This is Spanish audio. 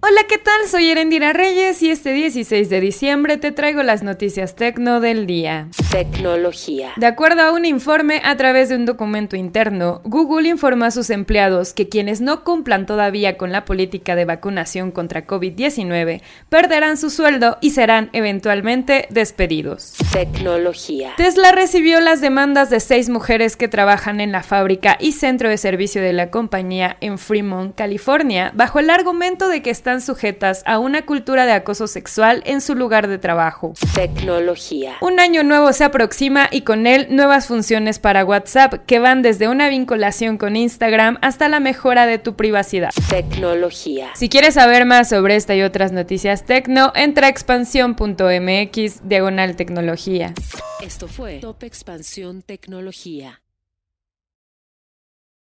Hola, ¿qué tal? Soy Erendira Reyes y este 16 de diciembre te traigo las noticias tecno del día. Tecnología. De acuerdo a un informe a través de un documento interno, Google informó a sus empleados que quienes no cumplan todavía con la política de vacunación contra COVID-19 perderán su sueldo y serán eventualmente despedidos. Tecnología. Tesla recibió las demandas de seis mujeres que trabajan en la fábrica y centro de servicio de la compañía en Fremont, California, bajo el argumento de que están sujetas a una cultura de acoso sexual en su lugar de trabajo. Tecnología. Un año nuevo se aproxima y con él nuevas funciones para WhatsApp que van desde una vinculación con Instagram hasta la mejora de tu privacidad. Tecnología. Si quieres saber más sobre esta y otras noticias tecno, entra a expansión.mx diagonal tecnología. Esto fue Top Expansión Tecnología.